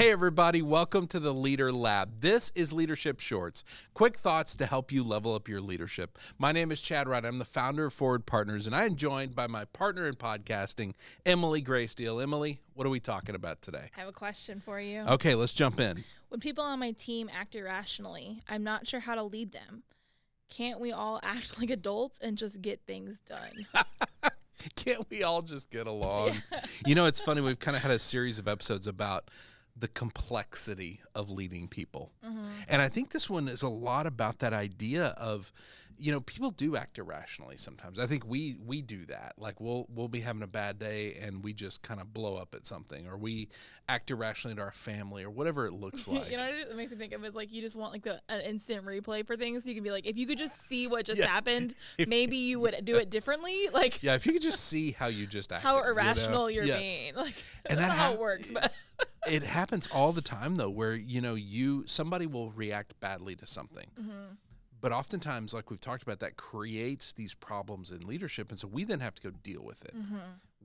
Hey, everybody, welcome to the Leader Lab. This is Leadership Shorts, quick thoughts to help you level up your leadership. My name is Chad Wright. I'm the founder of Forward Partners, and I am joined by my partner in podcasting, Emily Graysteel. Emily, what are we talking about today? I have a question for you. Okay, let's jump in. When people on my team act irrationally, I'm not sure how to lead them. Can't we all act like adults and just get things done? Can't we all just get along? You know, it's funny. We've kind of had a series of episodes about the complexity of leading people. And I think this one is a lot about that idea of, you know, people do act irrationally sometimes. I think we we do that. Like we'll we'll be having a bad day and we just kind of blow up at something or we act irrationally to our family or whatever it looks like. you know what it makes me think of is like you just want like the an instant replay for things. You can be like, if you could just see what just Yeah. happened, maybe you would do it differently. Like yeah, if you could just see how you just acted. how you know? irrational you're Yes. being. Like And that's that not how it works. But it happens all the time though where you know you somebody will react badly to something Mm-hmm. But oftentimes like we've talked about that creates these problems in leadership and so we then have to go deal with it Mm-hmm.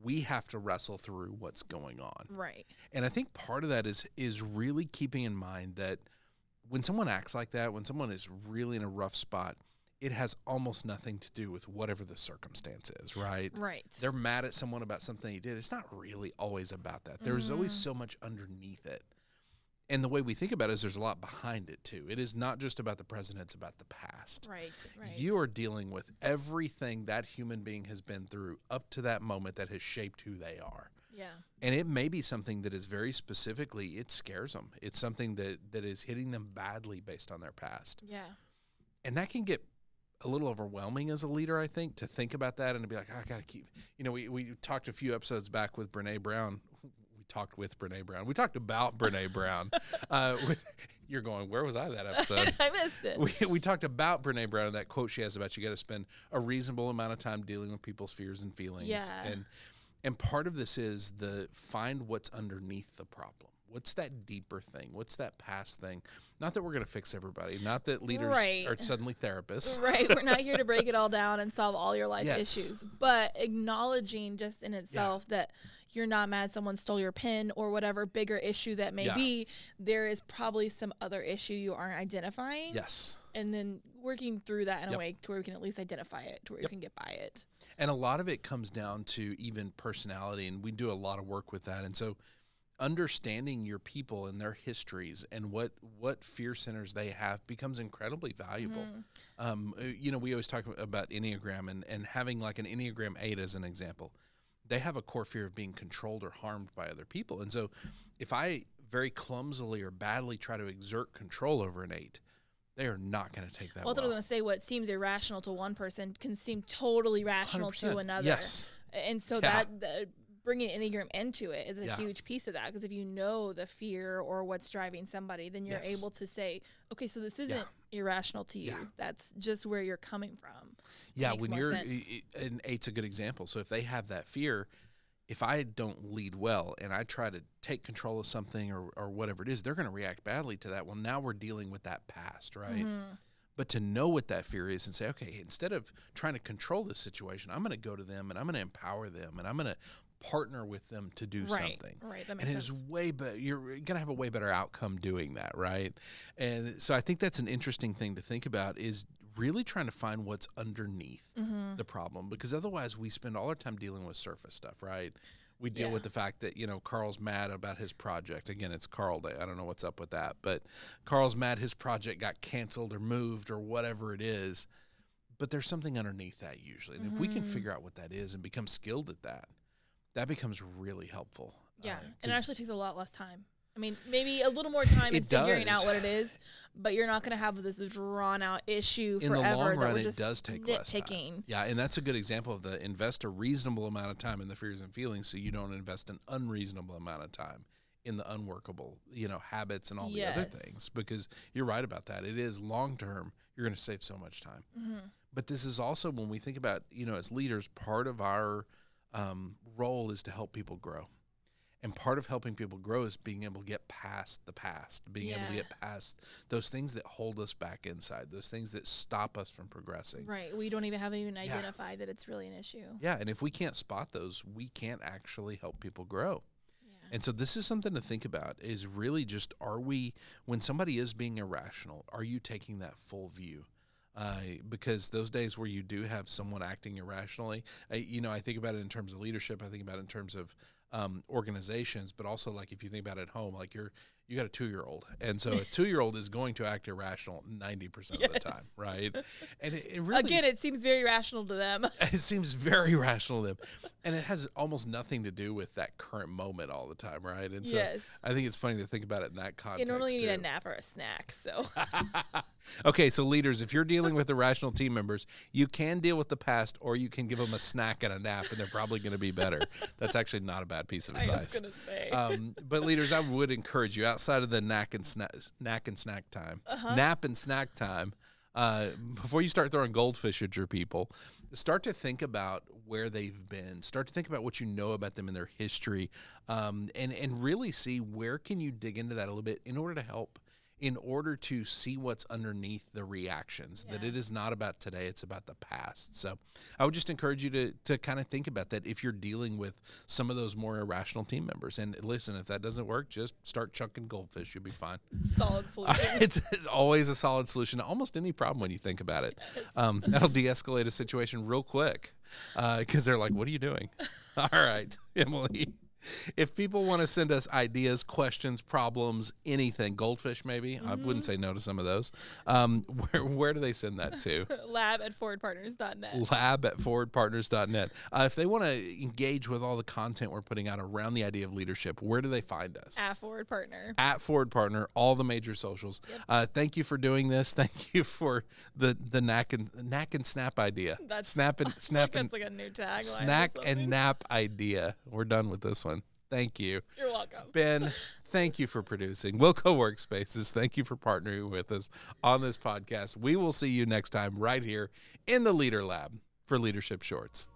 we have to wrestle through what's going on right, and i think part of that is is really keeping in mind that when someone acts like that when someone is really in a rough spot it has almost nothing to do with whatever the circumstance is right right. they're mad at someone about something you did. It's not really always about that. There's always Mm-hmm. so much underneath it. And the way we think about it is there's a lot behind it too. It is not just about the present, it's about the past. Right, right. You are dealing with everything that human being has been through up to that moment that has shaped who they are. yeah, And it may be something that is very specifically, it scares them. It's something that, that is hitting them badly based on their past yeah, and that can get a little overwhelming as a leader, I think, to think about that and to be like, "Oh, I got to keep. You know, we, we talked a few episodes back with Brene Brown. We talked with Brene Brown. We talked about Brene Brown. Uh, with you're going, where was I that episode? I missed it. we, we talked about Brene Brown and that quote she has about you got to spend a reasonable amount of time dealing with people's fears and feelings. Yeah. And and part of this is the find what's underneath the problem. What's that deeper thing? What's that past thing? Not that we're going to fix everybody. Not that leaders Right. are suddenly therapists. Right. We're not here to break it all down and solve all your life Yes. issues, but acknowledging just in itself that you're not mad someone stole your pin or whatever bigger issue that may Yeah. be, there is probably some other issue you aren't identifying. Yes. And then working through that in Yep. a way to where we can at least identify it, to where Yep. you can get by it. And a lot of it comes down to even personality, and we do a lot of work with that. And so, understanding your people and their histories and what what fear centers they have becomes incredibly valuable. Um, uh, you know, we always talk about enneagram and and having like an enneagram eight as an example. They have a core fear of being controlled or harmed by other people, and so if I very clumsily or badly try to exert control over an eight, they are not going to take that Well, that's what I was going to say. What seems irrational to one person can seem totally rational 100%. to another. Yes. And so Yeah. that the, bringing Enneagram into it is a Yeah. huge piece of that because if you know the fear or what's driving somebody, then you're Yes. able to say, okay, so this isn't irrational to you. Yeah. That's just where you're coming from. Yeah, when you're sense. i- i- and eight's a good example. So if they have that fear, if I don't lead well and I try to take control of something or, or whatever it is, they're going to react badly to that. Well, now we're dealing with that past, right? Mm-hmm. But to know what that fear is and say, okay, instead of trying to control this situation, I'm going to go to them and I'm going to empower them and I'm going to partner with them to do Right. something Right. That and makes it is sense. way better. You're gonna have a way better outcome doing that, right? And so I think that's an interesting thing to think about is really trying to find what's underneath Mm-hmm. the problem because otherwise we spend all our time dealing with surface stuff, right? We deal Yeah. with the fact that you know Carl's mad about his project. Again, it's Carl Day. I don't know what's up with that, but Carl's mad his project got canceled or moved or whatever it is. But there's something underneath that usually, and if we can Mm-hmm. figure out what that is and become skilled at that, that becomes really helpful. Yeah. Uh, and it actually takes a lot less time. I mean, maybe a little more time in figuring does. out what it is, but you're not going to have this drawn out issue in the long run, it does take less time. Yeah, and that's a good example of the invest a reasonable amount of time in the fears and feelings, so you don't invest an unreasonable amount of time in the unworkable, you know, habits and all the other things. Because you're right about that. It is long term. You're going to save so much time. Mm-hmm. But this is also when we think about, you know, as leaders, part of our um, role is to help people grow. And part of helping people grow is being able to get past the past, being able to get past those things that hold us back inside, those things that stop us from progressing. Right. We don't even haven't even identified that it's really an issue. Yeah, and if we can't spot those, we can't actually help people grow. Yeah. And so this is something to think about is really just are we when somebody is being irrational, are you taking that full view? Uh, because those days where you do have someone acting irrationally, I, you know, I think about it in terms of leadership. I think about it in terms of um, organizations, but also like if you think about it at home, like you're you got a two year old, and so a two year old is going to act irrational ninety percent of the time, right? And it, it really Again, it seems very rational to them. it seems very rational to them, and it has almost nothing to do with that current moment all the time, right? And so Yes. I think it's funny to think about it in that context. You normally need a nap or a snack, so Okay, so leaders, if you're dealing with irrational team members, you can deal with the past, or you can give them a snack and a nap, and they're probably going to be better. That's actually not a bad piece of advice. Um, but leaders, I would encourage you outside of the knack and snack, snack and snack time, Uh-huh. nap and snack time, uh, before you start throwing goldfish at your people, start to think about where they've been. Start to think about what you know about them and their history, um, and and really see where can you dig into that a little bit in order to help. In order to see what's underneath the reactions, that it is not about today, it's about the past. So, I would just encourage you to to kind of think about that if you're dealing with some of those more irrational team members. And listen, if that doesn't work, just start chucking goldfish. You'll be fine. Solid solution. it's, it's always a solid solution to almost any problem when you think about it. Um, that'll de-escalate a situation real quick because they're like, "What are you doing?" All right, Emily. If people want to send us ideas, questions, problems, anything, goldfish maybe, I wouldn't say no to some of those. Um, where where do they send that to? Lab at forwardpartners.net. lab at forwardpartners.net. Uh, if they want to engage with all the content we're putting out around the idea of leadership, where do they find us? At Forward Partner. At Forward Partner, all the major socials. Uh, thank you for doing this. Thank you for the the knack and knack and snap idea. That's- snap and Like and that's like a new tagline. snack and nap idea. We're done with this one. Thank you. You're welcome. Ben, thank you for producing. Wilco Workspaces, thank you for partnering with us on this podcast. We will see you next time right here in the Leader Lab for Leadership Shorts.